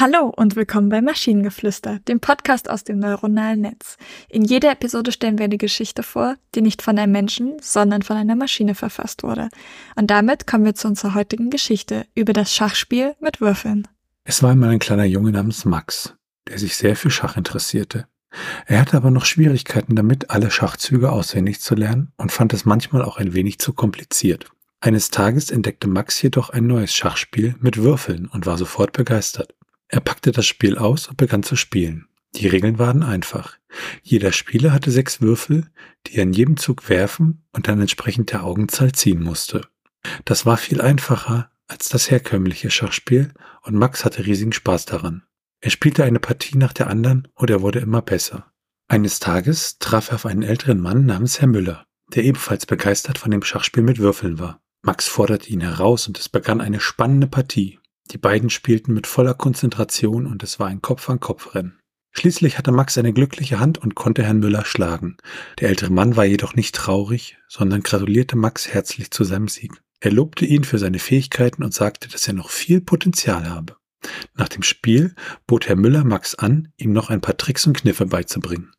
Hallo und willkommen bei Maschinengeflüster, dem Podcast aus dem neuronalen Netz. In jeder Episode stellen wir eine Geschichte vor, die nicht von einem Menschen, sondern von einer Maschine verfasst wurde. Und damit kommen wir zu unserer heutigen Geschichte über das Schachspiel mit Würfeln. Es war einmal ein kleiner Junge namens Max, der sich sehr für Schach interessierte. Er hatte aber noch Schwierigkeiten damit, alle Schachzüge auswendig zu lernen und fand es manchmal auch ein wenig zu kompliziert. Eines Tages entdeckte Max jedoch ein neues Schachspiel mit Würfeln und war sofort begeistert. Er packte das Spiel aus und begann zu spielen. Die Regeln waren einfach. Jeder Spieler hatte sechs Würfel, die er in jedem Zug werfen und dann entsprechend der Augenzahl ziehen musste. Das war viel einfacher als das herkömmliche Schachspiel und Max hatte riesigen Spaß daran. Er spielte eine Partie nach der anderen und er wurde immer besser. Eines Tages traf er auf einen älteren Mann namens Herr Müller, der ebenfalls begeistert von dem Schachspiel mit Würfeln war. Max forderte ihn heraus und es begann eine spannende Partie. Die beiden spielten mit voller Konzentration und es war ein Kopf-an-Kopf-Rennen. Schließlich hatte Max eine glückliche Hand und konnte Herrn Müller schlagen. Der ältere Mann war jedoch nicht traurig, sondern gratulierte Max herzlich zu seinem Sieg. Er lobte ihn für seine Fähigkeiten und sagte, dass er noch viel Potenzial habe. Nach dem Spiel bot Herr Müller Max an, ihm noch ein paar Tricks und Kniffe beizubringen.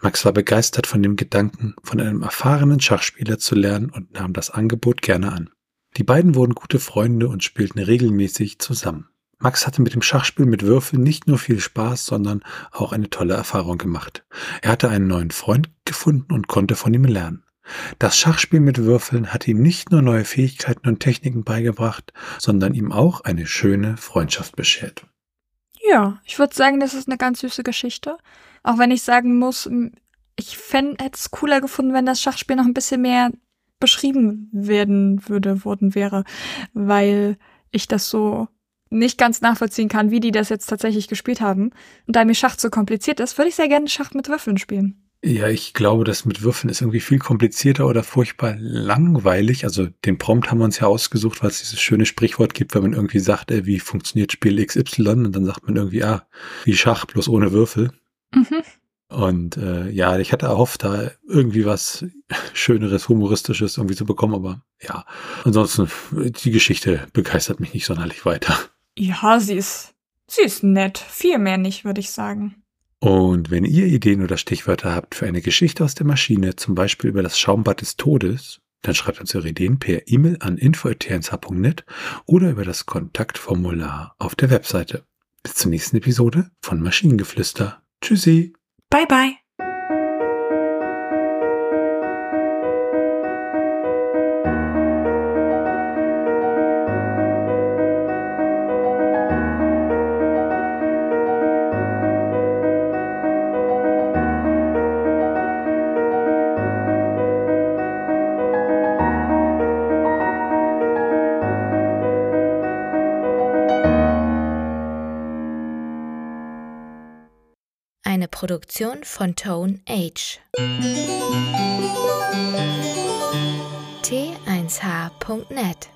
Max war begeistert von dem Gedanken, von einem erfahrenen Schachspieler zu lernen und nahm das Angebot gerne an. Die beiden wurden gute Freunde und spielten regelmäßig zusammen. Max hatte mit dem Schachspiel mit Würfeln nicht nur viel Spaß, sondern auch eine tolle Erfahrung gemacht. Er hatte einen neuen Freund gefunden und konnte von ihm lernen. Das Schachspiel mit Würfeln hat ihm nicht nur neue Fähigkeiten und Techniken beigebracht, sondern ihm auch eine schöne Freundschaft beschert. Ja, ich würde sagen, das ist eine ganz süße Geschichte. Auch wenn ich sagen muss, ich hätte es cooler gefunden, wenn das Schachspiel noch ein bisschen mehr beschrieben werden würde, worden wäre, weil ich das so nicht ganz nachvollziehen kann, wie die das jetzt tatsächlich gespielt haben. Und da mir Schach zu kompliziert ist, würde ich sehr gerne Schach mit Würfeln spielen. Ja, ich glaube, das mit Würfeln ist irgendwie viel komplizierter oder furchtbar langweilig. Also den Prompt haben wir uns ja ausgesucht, weil es dieses schöne Sprichwort gibt, wenn man irgendwie sagt, ey, wie funktioniert Spiel XY und dann sagt man irgendwie, ah, wie Schach, bloß ohne Würfel. Mhm. Und äh, ja, ich hatte erhofft, da irgendwie was Schöneres, Humoristisches irgendwie zu bekommen, aber ja, ansonsten, die Geschichte begeistert mich nicht sonderlich weiter. Ja, sie ist, sie ist nett. Viel mehr nicht, würde ich sagen. Und wenn ihr Ideen oder Stichwörter habt für eine Geschichte aus der Maschine, zum Beispiel über das Schaumbad des Todes, dann schreibt uns eure Ideen per E-Mail an info.tnsh.net oder über das Kontaktformular auf der Webseite. Bis zur nächsten Episode von Maschinengeflüster. Tschüssi! Bye bye. Eine Produktion von Tone Age. T1H.net